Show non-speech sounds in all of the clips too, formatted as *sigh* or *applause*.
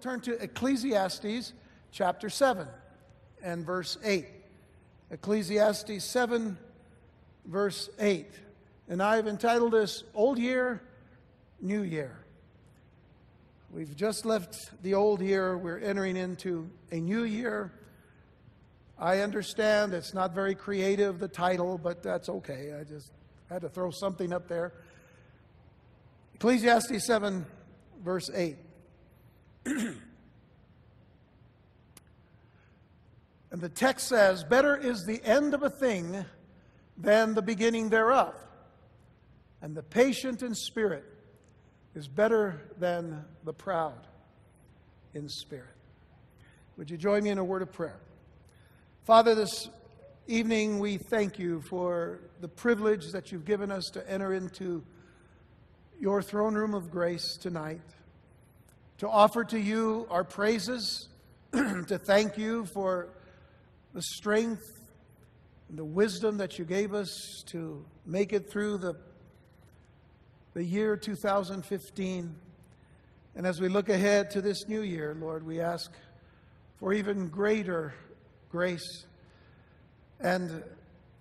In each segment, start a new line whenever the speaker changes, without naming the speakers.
Turn to Ecclesiastes chapter 7 and verse 8. Ecclesiastes 7, verse 8. And I've entitled this Old Year, New Year. We've just left the old year, we're entering into a new year. I understand it's not very creative, the title, but that's okay. I just had to throw something up there. Ecclesiastes 7, verse 8. *clears throat* and the text says, Better is the end of a thing than the beginning thereof. And the patient in spirit is better than the proud in spirit. Would you join me in a word of prayer? Father, this evening we thank you for the privilege that you've given us to enter into your throne room of grace tonight to offer to you our praises, *clears throat* to thank you for the strength and the wisdom that you gave us to make it through the, the year 2015. And as we look ahead to this new year, Lord, we ask for even greater grace and,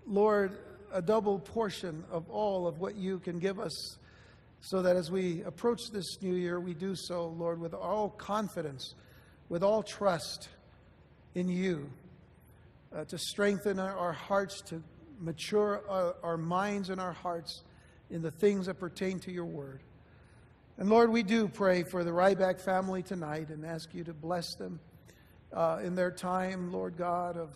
Lord, a double portion of all of what you can give us so that as we approach this new year, we do so, Lord, with all confidence, with all trust in you, uh, to strengthen our, our, hearts, to mature our, our, minds and our hearts in the things that pertain to your word. And Lord, we do pray for the Ryback family tonight and ask you to bless them uh, in their time, Lord God, of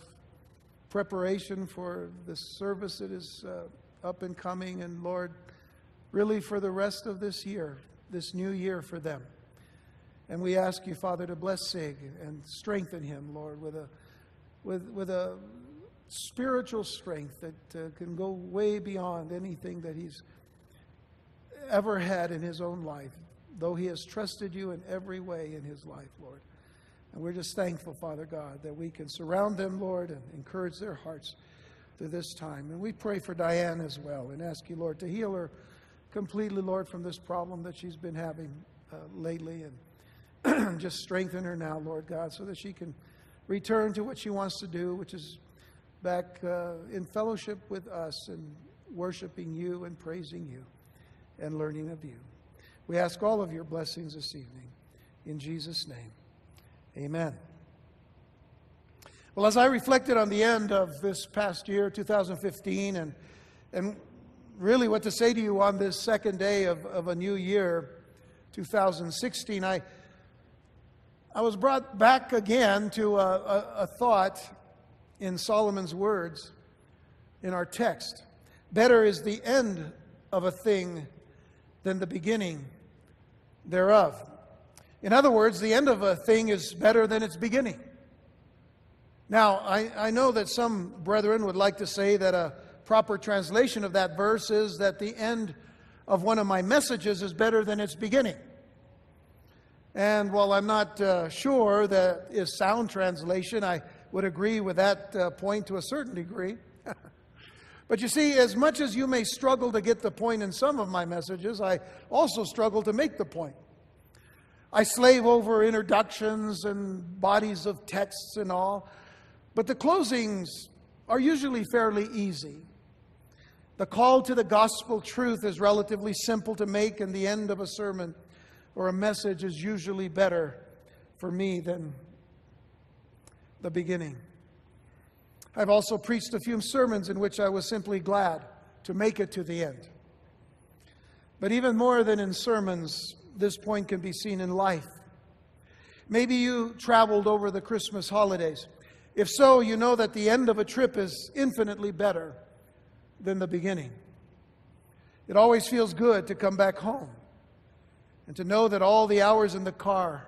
preparation for the service that is uh, up and coming. And Lord, really for the rest of this year, this new year for them. And we ask you, Father, to bless Sig and strengthen him, Lord, with a, with, with a spiritual strength that uh, can go way beyond anything that he's ever had in his own life, though he has trusted you in every way in his life, Lord. And we're just thankful, Father God, that we can surround them, Lord, and encourage their hearts through this time. And we pray for Diane as well and ask you, Lord, to heal her completely, Lord, from this problem that she's been having uh, lately. And *clears throat* just strengthen her now, Lord God, so that she can return to what she wants to do, which is back uh, in fellowship with us and worshiping you and praising you and learning of you. We ask all of your blessings this evening. In Jesus' name, amen. Well, as I reflected on the end of this past year, 2015, and, and really what to say to you on this second day of, of a new year, 2016. I, I was brought back again to a, a, a thought in Solomon's words in our text. Better is the end of a thing than the beginning thereof. In other words, the end of a thing is better than its beginning. Now, I, I know that some brethren would like to say that a proper translation of that verse is that the end of one of my messages is better than its beginning. And while I'm not uh, sure that is sound translation, I would agree with that uh, point to a certain degree. *laughs* but you see, as much as you may struggle to get the point in some of my messages, I also struggle to make the point. I slave over introductions and bodies of texts and all, but the closings are usually fairly easy. The call to the gospel truth is relatively simple to make, and the end of a sermon or a message is usually better for me than the beginning. I've also preached a few sermons in which I was simply glad to make it to the end. But even more than in sermons, this point can be seen in life. Maybe you traveled over the Christmas holidays. If so, you know that the end of a trip is infinitely better than the beginning. It always feels good to come back home and to know that all the hours in the car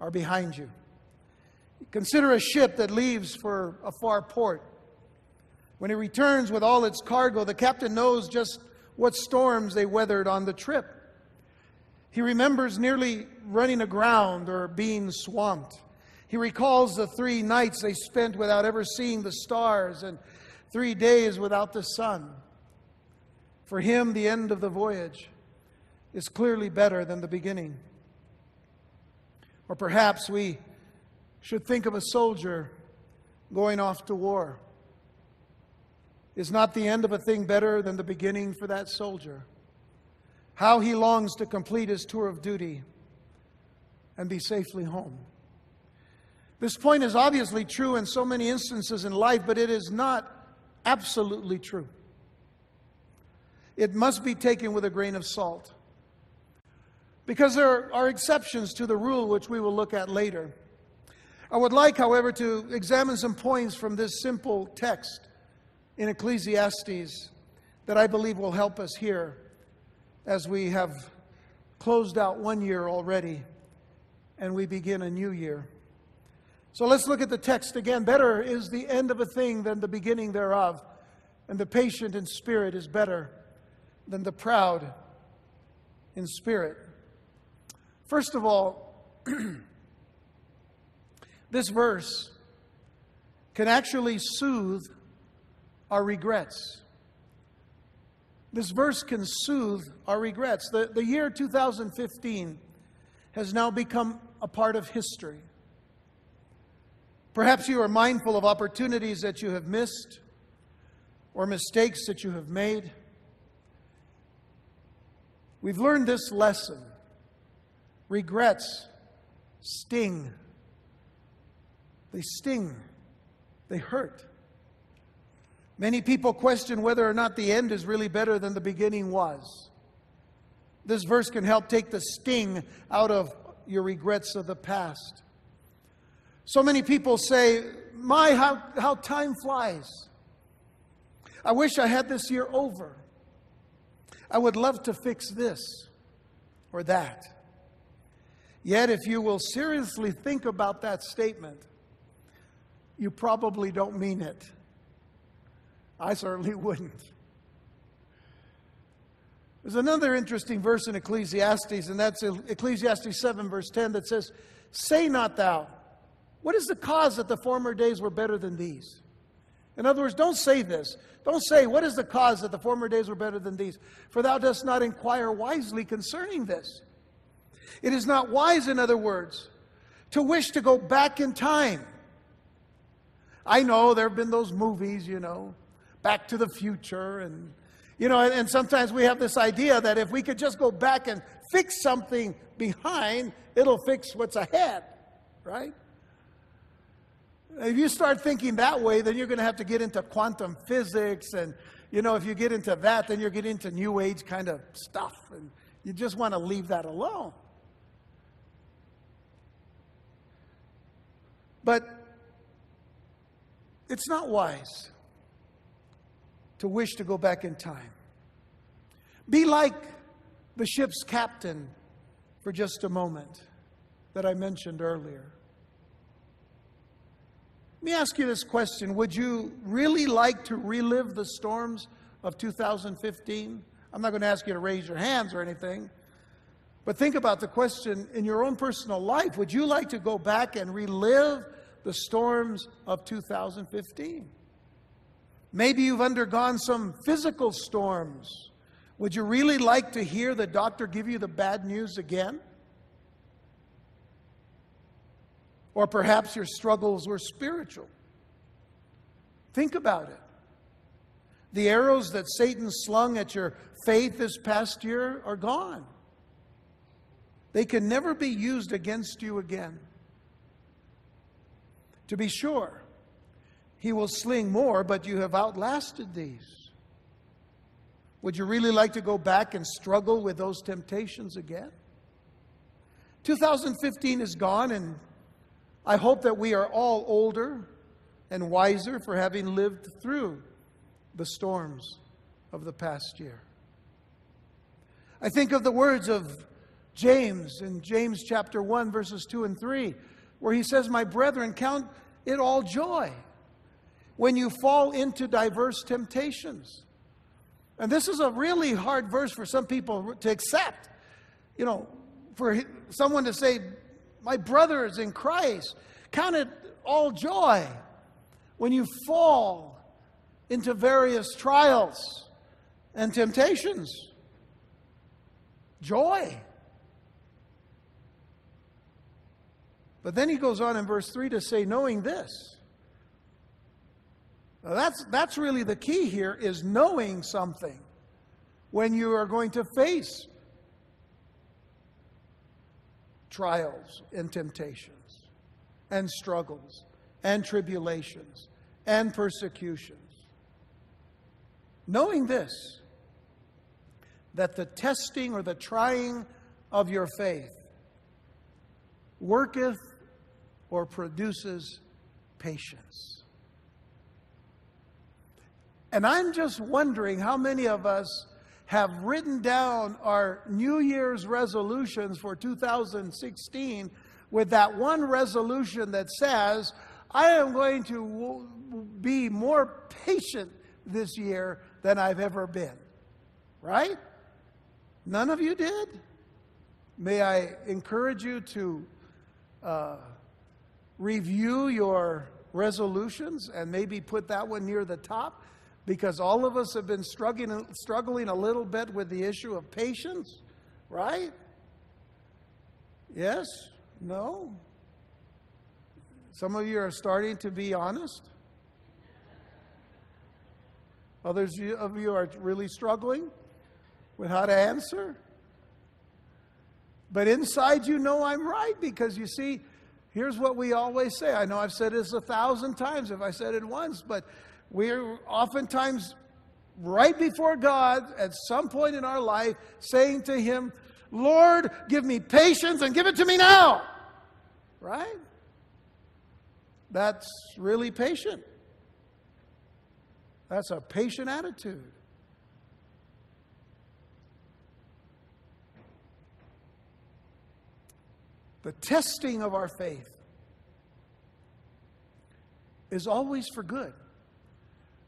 are behind you. Consider a ship that leaves for a far port. When it returns with all its cargo, the captain knows just what storms they weathered on the trip. He remembers nearly running aground or being swamped. He recalls the three nights they spent without ever seeing the stars and three days without the sun. For him, the end of the voyage is clearly better than the beginning. Or perhaps we should think of a soldier going off to war. Is not the end of a thing better than the beginning for that soldier? How he longs to complete his tour of duty and be safely home. This point is obviously true in so many instances in life, but it is not absolutely true. It must be taken with a grain of salt. Because there are exceptions to the rule, which we will look at later. I would like, however, to examine some points from this simple text in Ecclesiastes that I believe will help us here as we have closed out one year already and we begin a new year. So let's look at the text again. Better is the end of a thing than the beginning thereof, and the patient in spirit is better than the proud in spirit. First of all, *clears throat* this verse can actually soothe our regrets. This verse can soothe our regrets. The, the year 2015 has now become a part of history. Perhaps you are mindful of opportunities that you have missed or mistakes that you have made. We've learned this lesson regrets sting. They sting, they hurt. Many people question whether or not the end is really better than the beginning was. This verse can help take the sting out of your regrets of the past. So many people say, My, how, how time flies. I wish I had this year over. I would love to fix this or that. Yet, if you will seriously think about that statement, you probably don't mean it. I certainly wouldn't. There's another interesting verse in Ecclesiastes, and that's Ecclesiastes 7, verse 10, that says, Say not thou, what is the cause that the former days were better than these? In other words, don't say this. Don't say, What is the cause that the former days were better than these? For thou dost not inquire wisely concerning this. It is not wise, in other words, to wish to go back in time. I know there have been those movies, you know, Back to the Future and you know, and, and sometimes we have this idea that if we could just go back and fix something behind, it'll fix what's ahead, right? If you start thinking that way, then you're going to have to get into quantum physics. And, you know, if you get into that, then you're getting into new age kind of stuff. And you just want to leave that alone. But it's not wise to wish to go back in time. Be like the ship's captain for just a moment that I mentioned earlier. Let me ask you this question Would you really like to relive the storms of 2015? I'm not going to ask you to raise your hands or anything, but think about the question in your own personal life. Would you like to go back and relive the storms of 2015? Maybe you've undergone some physical storms. Would you really like to hear the doctor give you the bad news again? Or perhaps your struggles were spiritual. Think about it. The arrows that Satan slung at your faith this past year are gone. They can never be used against you again. To be sure, he will sling more, but you have outlasted these. Would you really like to go back and struggle with those temptations again? 2015 is gone, and I hope that we are all older and wiser for having lived through the storms of the past year. I think of the words of James in James chapter 1, verses 2 and 3, where he says, My brethren, count it all joy when you fall into diverse temptations. And this is a really hard verse for some people to accept. You know, for someone to say, My brothers in Christ, count it all joy when you fall into various trials and temptations. Joy. But then he goes on in verse 3 to say, knowing this. Now that's, that's really the key here is knowing something when you are going to face trials and temptations and struggles and tribulations and persecutions. Knowing this, that the testing or the trying of your faith worketh or produces patience. And I'm just wondering how many of us have written down our New Year's resolutions for 2016 with that one resolution that says, I am going to be more patient this year than I've ever been. Right? None of you did? May I encourage you to uh, review your resolutions and maybe put that one near the top because all of us have been struggling, struggling a little bit with the issue of patience, right? Yes? No? Some of you are starting to be honest. Others of you are really struggling with how to answer. But inside you know I'm right because you see, here's what we always say. I know I've said this a thousand times if I said it once, but we're oftentimes right before God at some point in our life saying to Him, Lord, give me patience and give it to me now. Right? That's really patient. That's a patient attitude. The testing of our faith is always for good.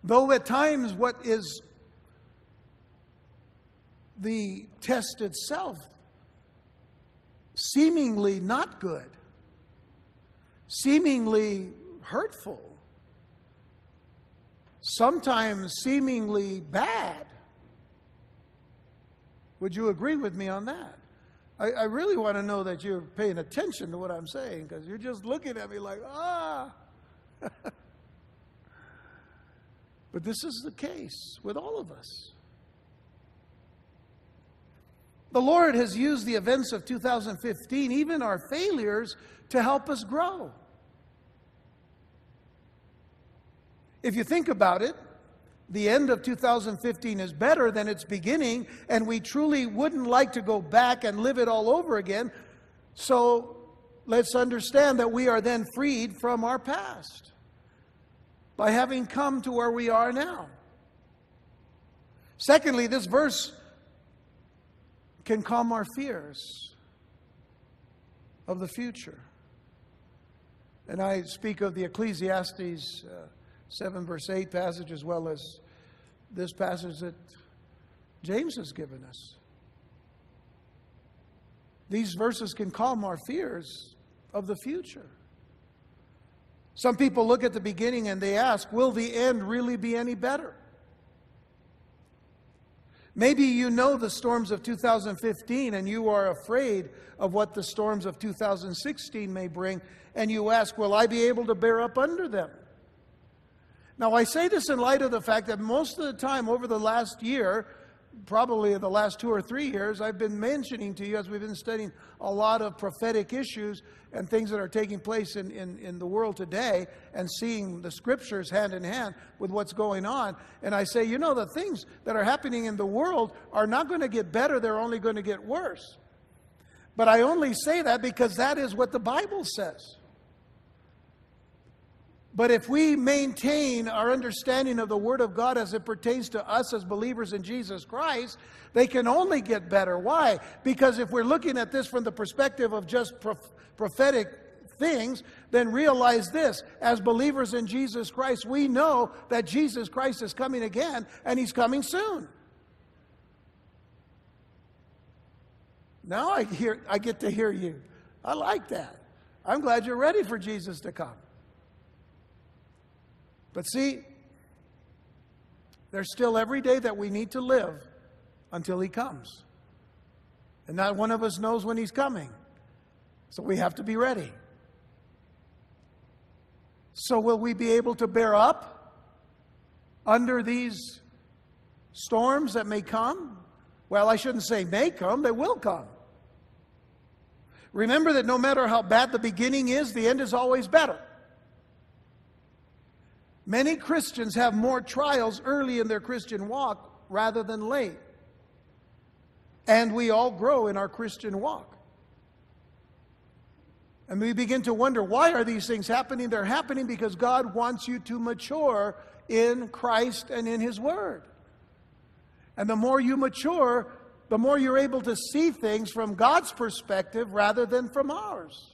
Though at times what is the test itself seemingly not good, seemingly hurtful, sometimes seemingly bad. Would you agree with me on that? I, I really want to know that you're paying attention to what I'm saying because you're just looking at me like, ah. *laughs* but this is the case with all of us. The Lord has used the events of 2015, even our failures, to help us grow. If you think about it, the end of 2015 is better than its beginning, and we truly wouldn't like to go back and live it all over again. So let's understand that we are then freed from our past by having come to where we are now. Secondly, this verse can calm our fears of the future. And I speak of the Ecclesiastes uh, 7, verse 8 passage, as well as this passage that James has given us. These verses can calm our fears of the future. Some people look at the beginning and they ask, will the end really be any better? Maybe you know the storms of 2015 and you are afraid of what the storms of 2016 may bring, and you ask, Will I be able to bear up under them? Now, I say this in light of the fact that most of the time over the last year, probably the last two or three years, I've been mentioning to you as we've been studying a lot of prophetic issues and things that are taking place in, in, in, the world today and seeing the scriptures hand in hand with what's going on. And I say, you know, the things that are happening in the world are not going to get better, they're only going to get worse. But I only say that because that is what the Bible says. But if we maintain our understanding of the Word of God as it pertains to us as believers in Jesus Christ, they can only get better. Why? Because if we're looking at this from the perspective of just prophetic things, then realize this as believers in Jesus Christ, we know that Jesus Christ is coming again and He's coming soon. Now I, hear, I get to hear you. I like that. I'm glad you're ready for Jesus to come. But see, there's still every day that we need to live until He comes. And not one of us knows when He's coming. So we have to be ready. So, will we be able to bear up under these storms that may come? Well, I shouldn't say may come, they will come. Remember that no matter how bad the beginning is, the end is always better. Many Christians have more trials early in their Christian walk rather than late. And we all grow in our Christian walk. And we begin to wonder why are these things happening? They're happening because God wants you to mature in Christ and in His Word. And the more you mature, the more you're able to see things from God's perspective rather than from ours.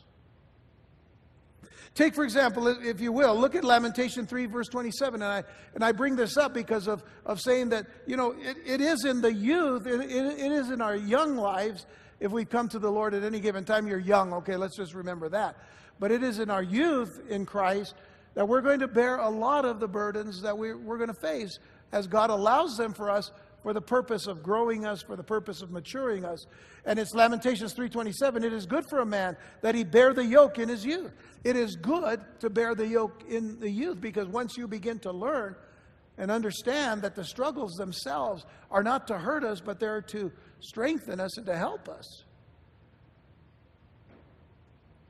Take, for example, if you will, look at Lamentation 3, verse 27. And I, and I bring this up because of, of saying that, you know, it, it is in the youth, it, it, it is in our young lives. If we come to the Lord at any given time, you're young, okay, let's just remember that. But it is in our youth in Christ that we're going to bear a lot of the burdens that we, we're going to face as God allows them for us for the purpose of growing us, for the purpose of maturing us. And it's Lamentations 3:27, it is good for a man that he bear the yoke in his youth. It is good to bear the yoke in the youth because once you begin to learn and understand that the struggles themselves are not to hurt us, but they're to strengthen us and to help us,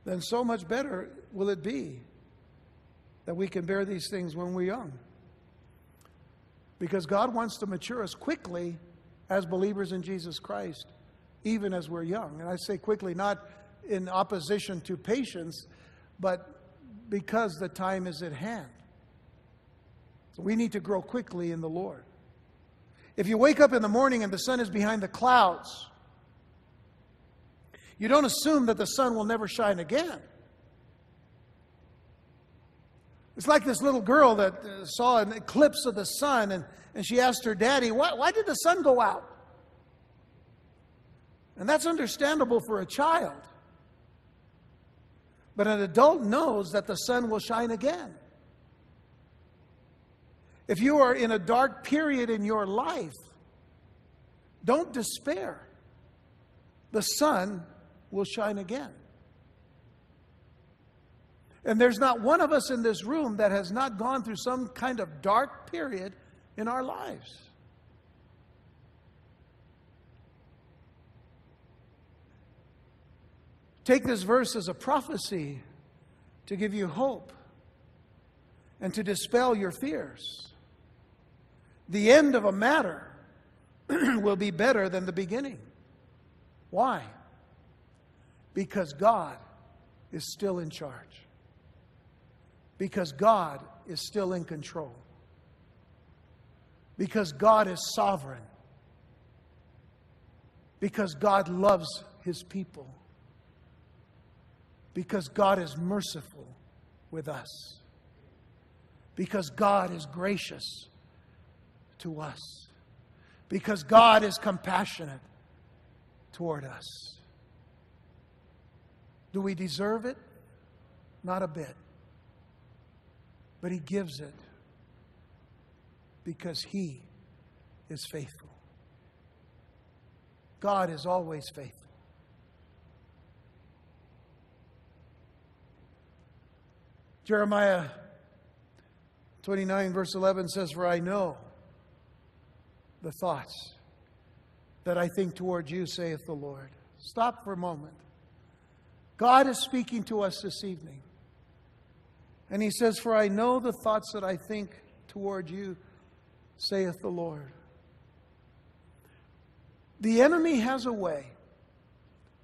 then so much better will it be that we can bear these things when we're young. Because God wants to mature us quickly as believers in Jesus Christ, even as we're young. And I say quickly, not in opposition to patience, but because the time is at hand. So we need to grow quickly in the Lord. If you wake up in the morning and the sun is behind the clouds, you don't assume that the sun will never shine again. It's like this little girl that uh, saw an eclipse of the sun and, and she asked her daddy, why, why did the sun go out? And that's understandable for a child. But an adult knows that the sun will shine again. If you are in a dark period in your life, don't despair. The sun will shine again. And there's not one of us in this room that has not gone through some kind of dark period in our lives. Take this verse as a prophecy to give you hope and to dispel your fears. The end of a matter *clears throat* will be better than the beginning. Why? Because God is still in charge because God is still in control. Because God is sovereign. Because God loves his people. Because God is merciful with us. Because God is gracious to us. Because God is compassionate toward us. Do we deserve it? Not a bit. But He gives it because He is faithful. God is always faithful. Jeremiah 29, verse 11 says, For I know the thoughts that I think toward you, saith the Lord. Stop for a moment. God is speaking to us this evening. And he says, For I know the thoughts that I think toward you, saith the Lord. The enemy has a way.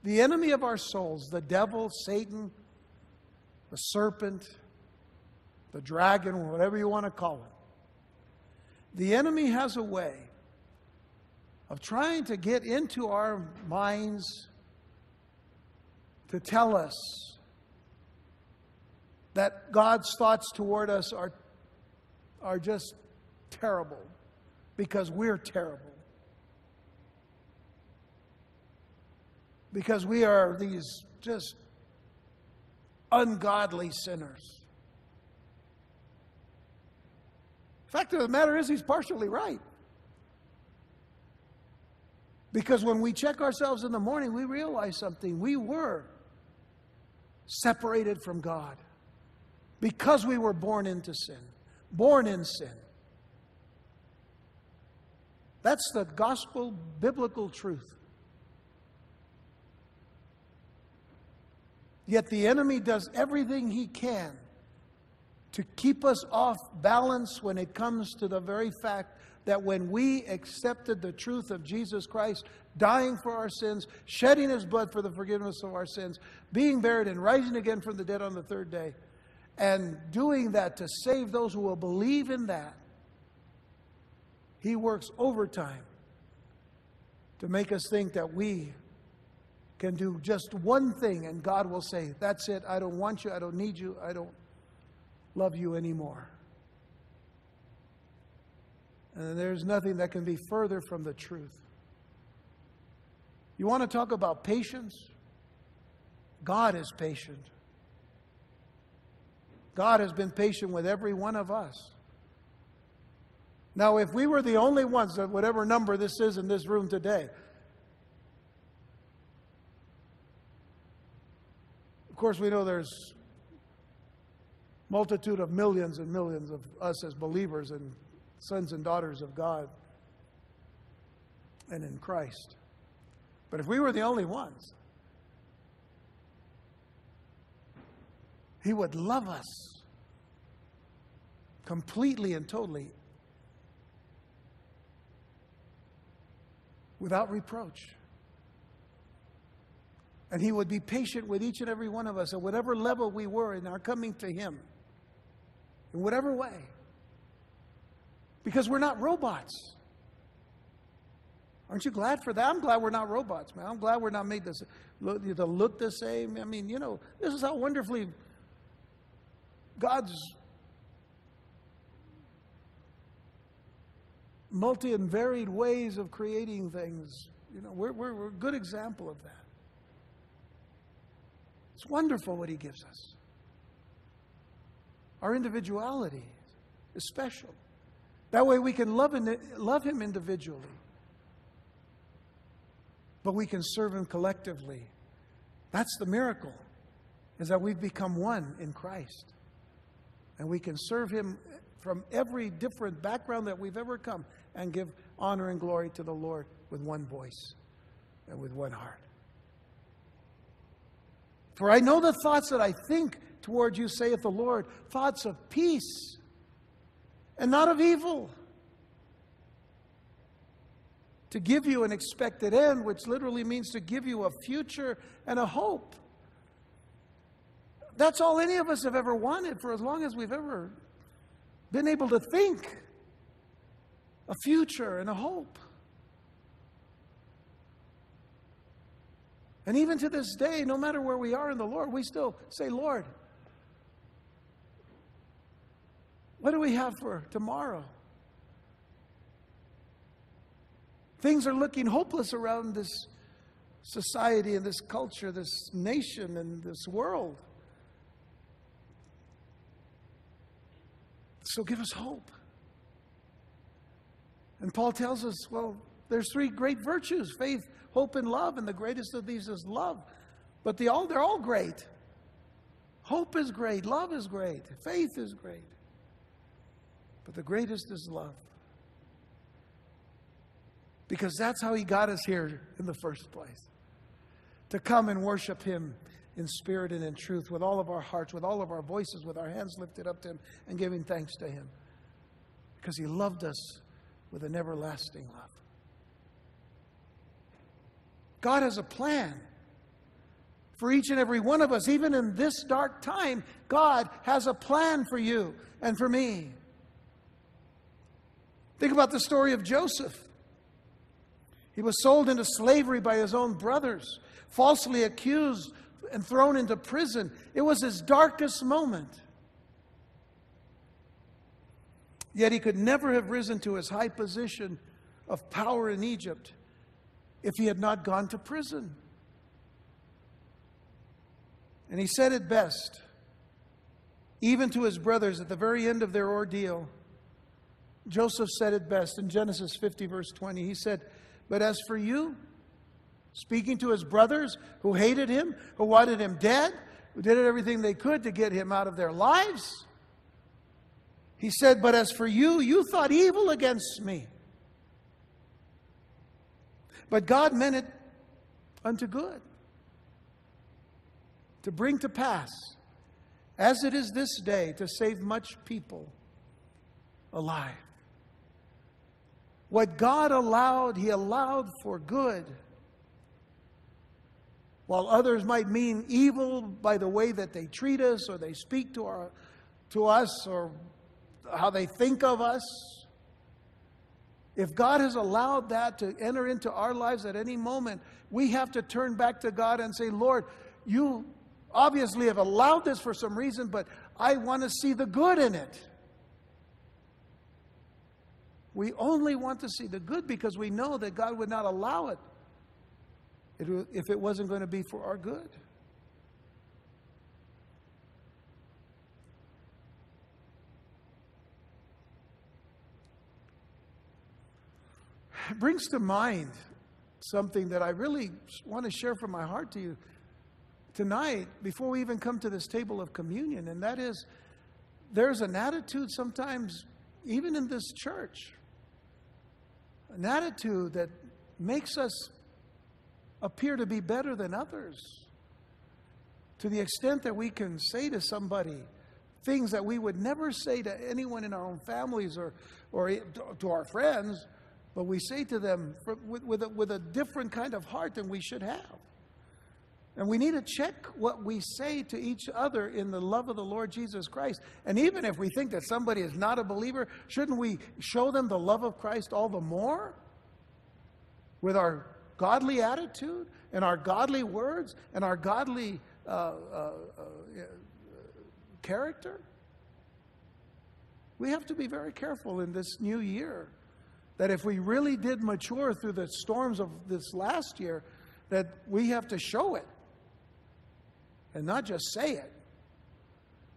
The enemy of our souls, the devil, Satan, the serpent, the dragon, whatever you want to call it. The enemy has a way of trying to get into our minds to tell us that God's thoughts toward us are, are just terrible because we're terrible. Because we are these just ungodly sinners. fact of the matter is, he's partially right. Because when we check ourselves in the morning, we realize something. We were separated from God. Because we were born into sin, born in sin. That's the gospel biblical truth. Yet the enemy does everything he can to keep us off balance when it comes to the very fact that when we accepted the truth of Jesus Christ, dying for our sins, shedding his blood for the forgiveness of our sins, being buried and rising again from the dead on the third day, and doing that to save those who will believe in that, he works overtime to make us think that we can do just one thing and God will say, That's it. I don't want you. I don't need you. I don't love you anymore. And there's nothing that can be further from the truth. You want to talk about patience? God is patient. God has been patient with every one of us. Now, if we were the only ones, whatever number this is in this room today, of course, we know there's multitude of millions and millions of us as believers and sons and daughters of God and in Christ. But if we were the only ones, He would love us completely and totally without reproach. And He would be patient with each and every one of us at whatever level we were in our coming to Him, in whatever way. Because we're not robots. Aren't you glad for that? I'm glad we're not robots, man. I'm glad we're not made this, to look the same. I mean, you know, this is how wonderfully God's multi and varied ways of creating things. You know, we're, we're, we're a good example of that. It's wonderful what He gives us. Our individuality is special. That way we can love, him, love Him individually, but we can serve Him collectively. That's the miracle, is that we've become one in Christ. And we can serve Him from every different background that we've ever come and give honor and glory to the Lord with one voice and with one heart. For I know the thoughts that I think toward you, saith the Lord, thoughts of peace and not of evil. To give you an expected end, which literally means to give you a future and a hope. That's all any of us have ever wanted for as long as we've ever been able to think a future and a hope. And even to this day, no matter where we are in the Lord, we still say, Lord, What do we have for tomorrow? Things are looking hopeless around this society and this culture, this nation and this world. So give us hope. And Paul tells us, well, there's three great virtues faith, hope, and love, and the greatest of these is love. But they all, they're all great. Hope is great, love is great, faith is great. But the greatest is love. Because that's how He got us here in the first place to come and worship Him in spirit and in truth with all of our hearts, with all of our voices, with our hands lifted up to Him and giving thanks to Him. Because He loved us with an everlasting love. God has a plan for each and every one of us. Even in this dark time, God has a plan for you and for me. Think about the story of Joseph. He was sold into slavery by his own brothers, falsely accused and thrown into prison. It was his darkest moment. Yet he could never have risen to his high position of power in Egypt if he had not gone to prison. And he said it best, even to his brothers at the very end of their ordeal. Joseph said it best in Genesis 50, verse 20. He said, But as for you, speaking to his brothers who hated him, who wanted him dead, who did everything they could to get him out of their lives. He said, But as for you, you thought evil against me. But God meant it unto good, to bring to pass, as it is this day, to save much people alive. What God allowed, He allowed for good. While others might mean evil by the way that they treat us or they speak to, our, to us or how they think of us, if God has allowed that to enter into our lives at any moment, we have to turn back to God and say, Lord, you obviously have allowed this for some reason, but I want to see the good in it. We only want to see the good because we know that God would not allow it if it wasn't going to be for our good. It brings to mind something that I really want to share from my heart to you tonight before we even come to this table of communion, and that is there's an attitude sometimes, even in this church, an attitude that makes us appear to be better than others. To the extent that we can say to somebody things that we would never say to anyone in our own families or, or to our friends, but we say to them with, with, a, with a different kind of heart than we should have. And we need to check what we say to each other in the love of the Lord Jesus Christ. And even if we think that somebody is not a believer, shouldn't we show them the love of Christ all the more? With our godly attitude and our godly words and our godly uh, uh, uh, character? We have to be very careful in this new year that if we really did mature through the storms of this last year, that we have to show it and not just say it.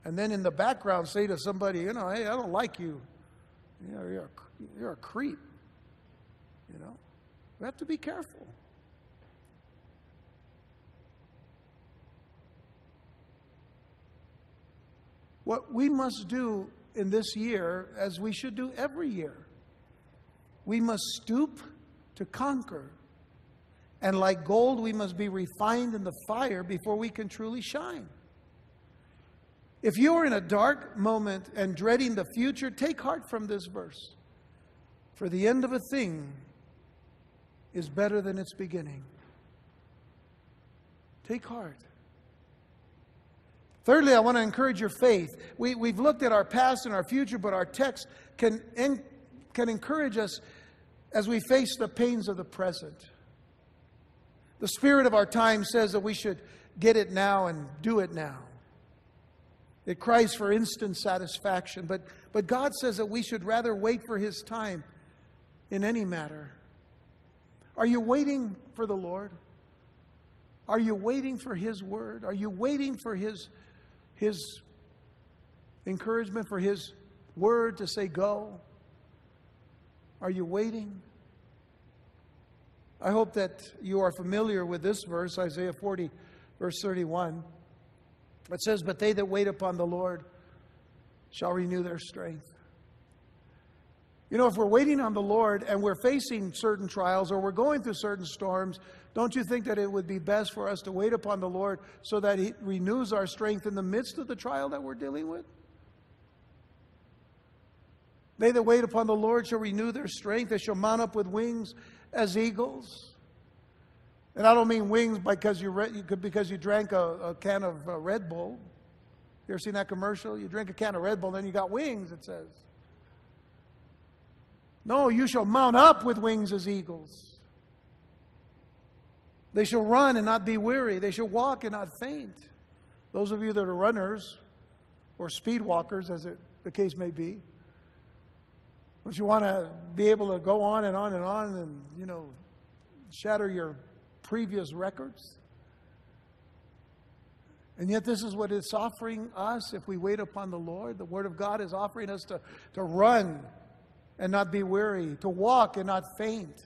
And then in the background say to somebody, you know, hey, I don't like you. You know, you're a, you're a creep. You know, we have to be careful. What we must do in this year, as we should do every year, we must stoop to conquer and like gold, we must be refined in the fire before we can truly shine. If you are in a dark moment and dreading the future, take heart from this verse. For the end of a thing is better than its beginning. Take heart. Thirdly, I want to encourage your faith. We, we've looked at our past and our future, but our text can, can encourage us as we face the pains of the present. The spirit of our time says that we should get it now and do it now. It cries for instant satisfaction, but, but God says that we should rather wait for His time in any matter. Are you waiting for the Lord? Are you waiting for His word? Are you waiting for His, His encouragement, for His word to say go? Are you waiting? I hope that you are familiar with this verse, Isaiah 40, verse 31. It says, But they that wait upon the Lord shall renew their strength. You know, if we're waiting on the Lord and we're facing certain trials or we're going through certain storms, don't you think that it would be best for us to wait upon the Lord so that He renews our strength in the midst of the trial that we're dealing with? They that wait upon the Lord shall renew their strength. They shall mount up with wings as eagles. And I don't mean wings because you, re- because you drank a, a can of uh, Red Bull. You ever seen that commercial? You drink a can of Red Bull, then you got wings, it says. No, you shall mount up with wings as eagles. They shall run and not be weary. They shall walk and not faint. Those of you that are runners or speed walkers, as it, the case may be, don't you want to be able to go on and on and on and, you know, shatter your previous records? And yet, this is what it's offering us if we wait upon the Lord. The Word of God is offering us to, to run and not be weary, to walk and not faint.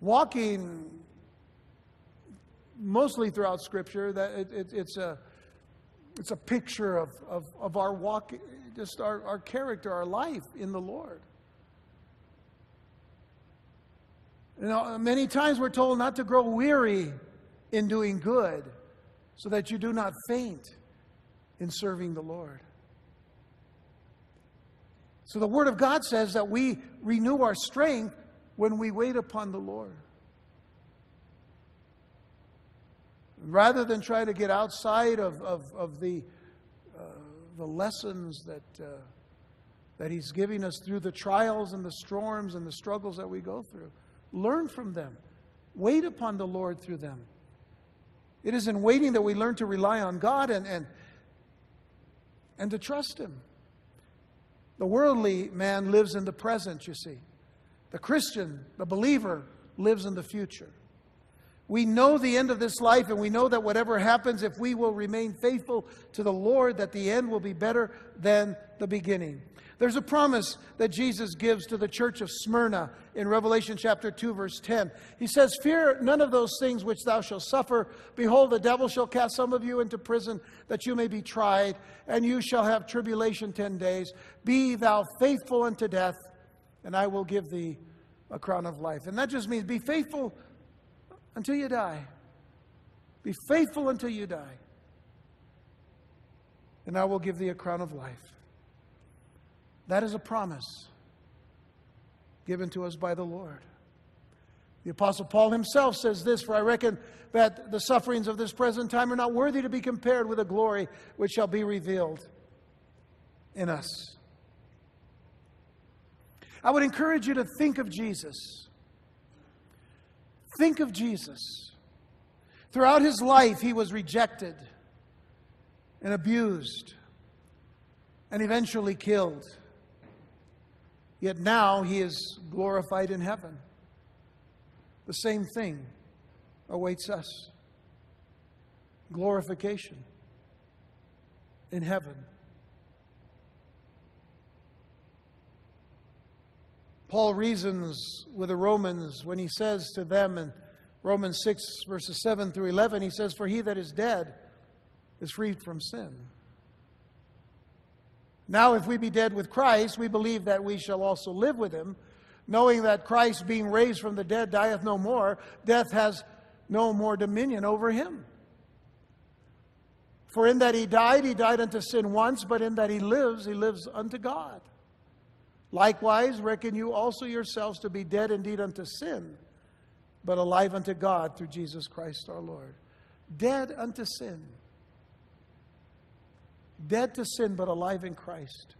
Walking mostly throughout Scripture, that it, it, it's, a, it's a picture of, of, of our walk, just our, our character, our life in the Lord. You know, many times we're told not to grow weary in doing good so that you do not faint in serving the Lord. So the Word of God says that we renew our strength when we wait upon the Lord. Rather than try to get outside of, of, of the, uh, the lessons that, uh, that He's giving us through the trials and the storms and the struggles that we go through, learn from them. Wait upon the Lord through them. It is in waiting that we learn to rely on God and, and, and to trust Him. The worldly man lives in the present, you see. The Christian, the believer, lives in the future. We know the end of this life, and we know that whatever happens, if we will remain faithful to the Lord, that the end will be better than the beginning. There's a promise that Jesus gives to the church of Smyrna in Revelation chapter 2, verse 10. He says, Fear none of those things which thou shalt suffer. Behold, the devil shall cast some of you into prison, that you may be tried, and you shall have tribulation ten days. Be thou faithful unto death, and I will give thee a crown of life. And that just means be faithful until you die. Be faithful until you die. And I will give thee a crown of life. That is a promise given to us by the Lord. The Apostle Paul himself says this For I reckon that the sufferings of this present time are not worthy to be compared with the glory which shall be revealed in us. I would encourage you to think of Jesus. Think of Jesus. Throughout his life, he was rejected and abused and eventually killed. Yet now he is glorified in heaven. The same thing awaits us glorification in heaven. Paul reasons with the Romans when he says to them in Romans 6, verses 7 through 11, he says, For he that is dead is freed from sin. Now, if we be dead with Christ, we believe that we shall also live with him, knowing that Christ, being raised from the dead, dieth no more. Death has no more dominion over him. For in that he died, he died unto sin once, but in that he lives, he lives unto God. Likewise, reckon you also yourselves to be dead indeed unto sin, but alive unto God through Jesus Christ our Lord. Dead unto sin. Dead to sin, but alive in Christ.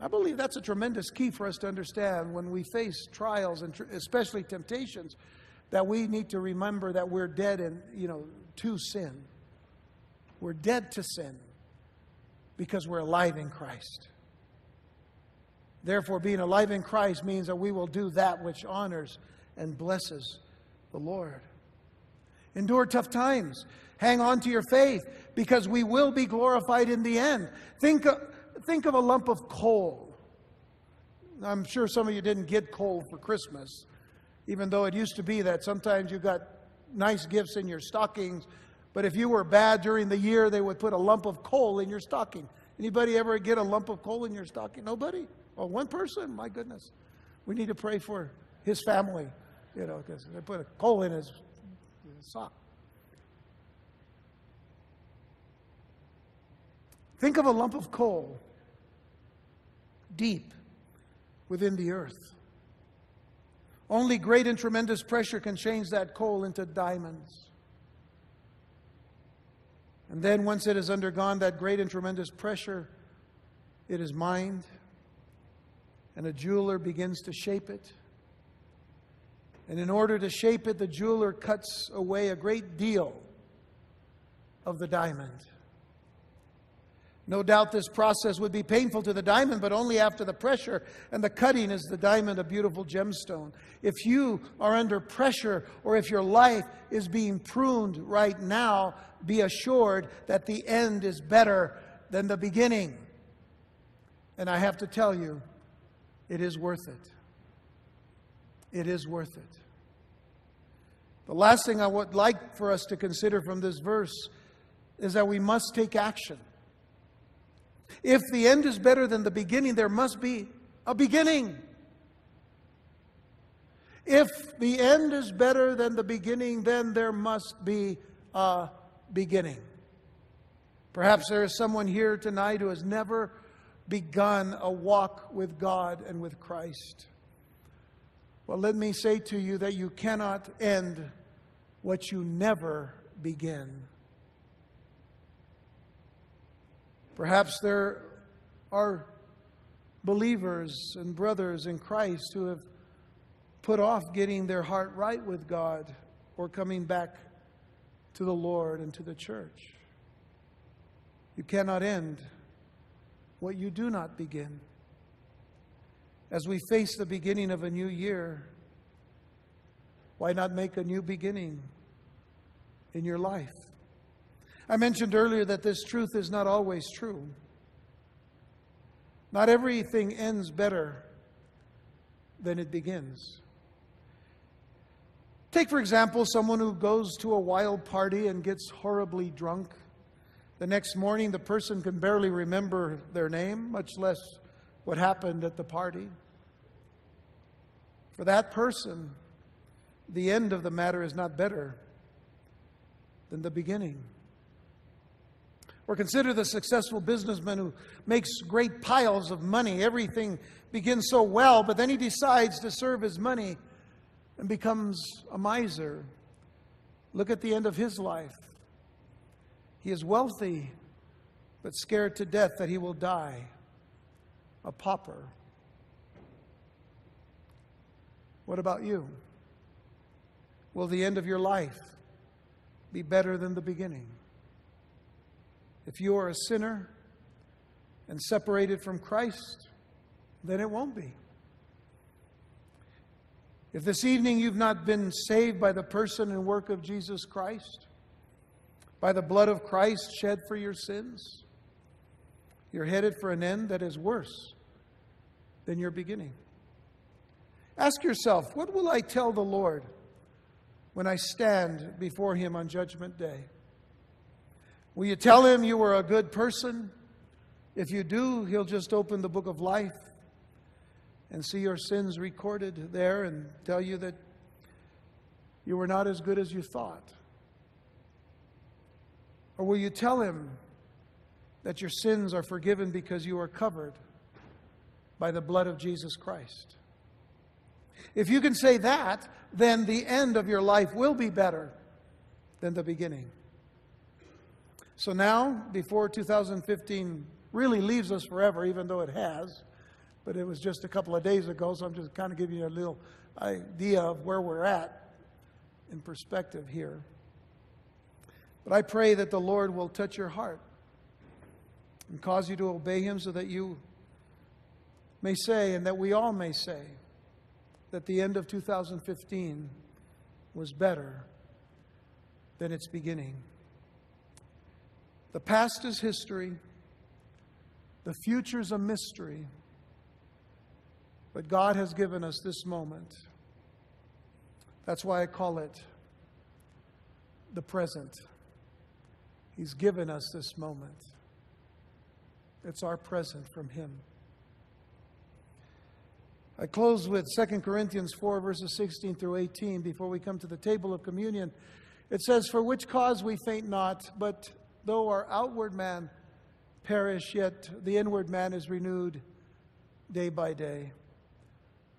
I believe that's a tremendous key for us to understand when we face trials and tr- especially temptations that we need to remember that we're dead and you know to sin. We're dead to sin because we're alive in Christ. Therefore, being alive in Christ means that we will do that which honors and blesses the Lord. Endure tough times. Hang on to your faith because we will be glorified in the end. Think of, think of a lump of coal. I'm sure some of you didn't get coal for Christmas, even though it used to be that sometimes you got nice gifts in your stockings. But if you were bad during the year, they would put a lump of coal in your stocking. Anybody ever get a lump of coal in your stocking? Nobody? Oh, one person? My goodness. We need to pray for his family, you know, because they put a coal in his sock. Think of a lump of coal deep within the earth. Only great and tremendous pressure can change that coal into diamonds. And then, once it has undergone that great and tremendous pressure, it is mined and a jeweler begins to shape it. And in order to shape it, the jeweler cuts away a great deal of the diamond. No doubt this process would be painful to the diamond, but only after the pressure and the cutting is the diamond a beautiful gemstone. If you are under pressure or if your life is being pruned right now, be assured that the end is better than the beginning. And I have to tell you, it is worth it. It is worth it. The last thing I would like for us to consider from this verse is that we must take action. If the end is better than the beginning, there must be a beginning. If the end is better than the beginning, then there must be a beginning. Perhaps there is someone here tonight who has never begun a walk with God and with Christ. Well, let me say to you that you cannot end what you never begin. Perhaps there are believers and brothers in Christ who have put off getting their heart right with God or coming back to the Lord and to the church. You cannot end what you do not begin. As we face the beginning of a new year, why not make a new beginning in your life? I mentioned earlier that this truth is not always true. Not everything ends better than it begins. Take, for example, someone who goes to a wild party and gets horribly drunk. The next morning, the person can barely remember their name, much less what happened at the party. For that person, the end of the matter is not better than the beginning. Or consider the successful businessman who makes great piles of money. Everything begins so well, but then he decides to serve his money and becomes a miser. Look at the end of his life. He is wealthy, but scared to death that he will die a pauper. What about you? Will the end of your life be better than the beginning? If you are a sinner and separated from Christ, then it won't be. If this evening you've not been saved by the person and work of Jesus Christ, by the blood of Christ shed for your sins, you're headed for an end that is worse than your beginning. Ask yourself, what will I tell the Lord when I stand before Him on Judgment Day? Will you tell him you were a good person? If you do, he'll just open the book of life and see your sins recorded there and tell you that you were not as good as you thought. Or will you tell him that your sins are forgiven because you are covered by the blood of Jesus Christ? If you can say that, then the end of your life will be better than the beginning. So now, before 2015 really leaves us forever, even though it has, but it was just a couple of days ago, so I'm just kind of giving you a little idea of where we're at in perspective here. But I pray that the Lord will touch your heart and cause you to obey Him so that you may say, and that we all may say, that the end of 2015 was better than its beginning. The past is history, the future is a mystery, but God has given us this moment. That's why I call it the present. He's given us this moment. It's our present from Him. I close with 2 Corinthians 4, verses 16 through 18 before we come to the table of communion. It says, For which cause we faint not, but though our outward man perish, yet the inward man is renewed day by day.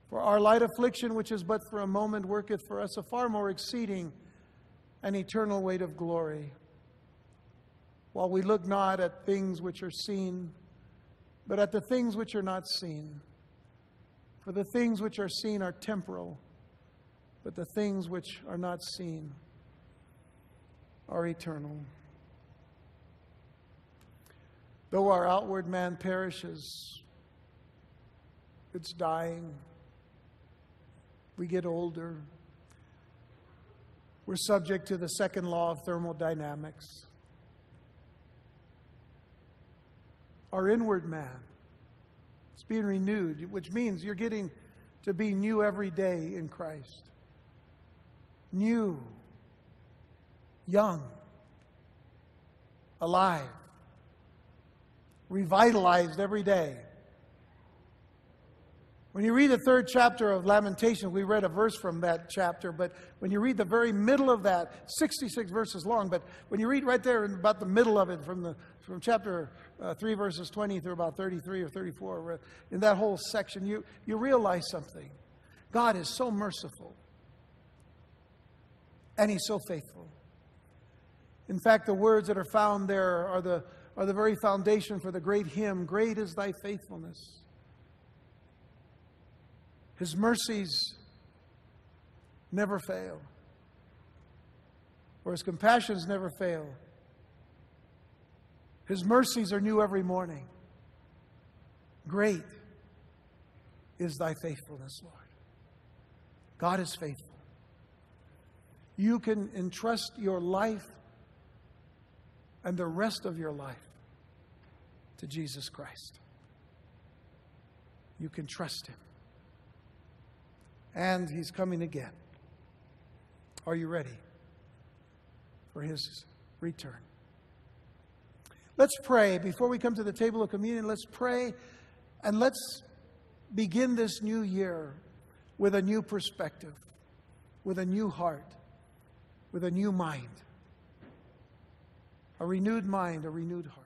For our light affliction, which is but for a moment, worketh for us a far more exceeding and eternal weight of glory. While we look not at things which are seen, but at the things which are not seen. For the things which are seen are temporal, but the things which are not seen are eternal. Though our outward man perishes, it's dying. We get older. We're subject to the second law of thermodynamics. Our inward man is being renewed, which means you're getting to be new every day in Christ. new, young, alive, revitalized every day. When you read the third chapter of Lamentations, we read a verse from that chapter, but when you read the very middle of that, 66 verses long, but when you read right there in about the middle of it, from, the, from chapter uh, 3, verses 20 through about 33 or 34, uh, in that whole section, you, you realize something. God is so merciful, and He's so faithful. In fact, the words that are found there are the, are the very foundation for the great hymn Great is Thy faithfulness. His mercies never fail, or His compassions never fail. His mercies are new every morning. Great is thy faithfulness, Lord. God is faithful. You can entrust your life and the rest of your life to Jesus Christ. You can trust Him and he's coming again. Are you ready for his return? Let's pray before we come to the table of communion. Let's pray and let's begin this new year with a new perspective, with a new heart, with a new mind, a renewed mind, a renewed heart.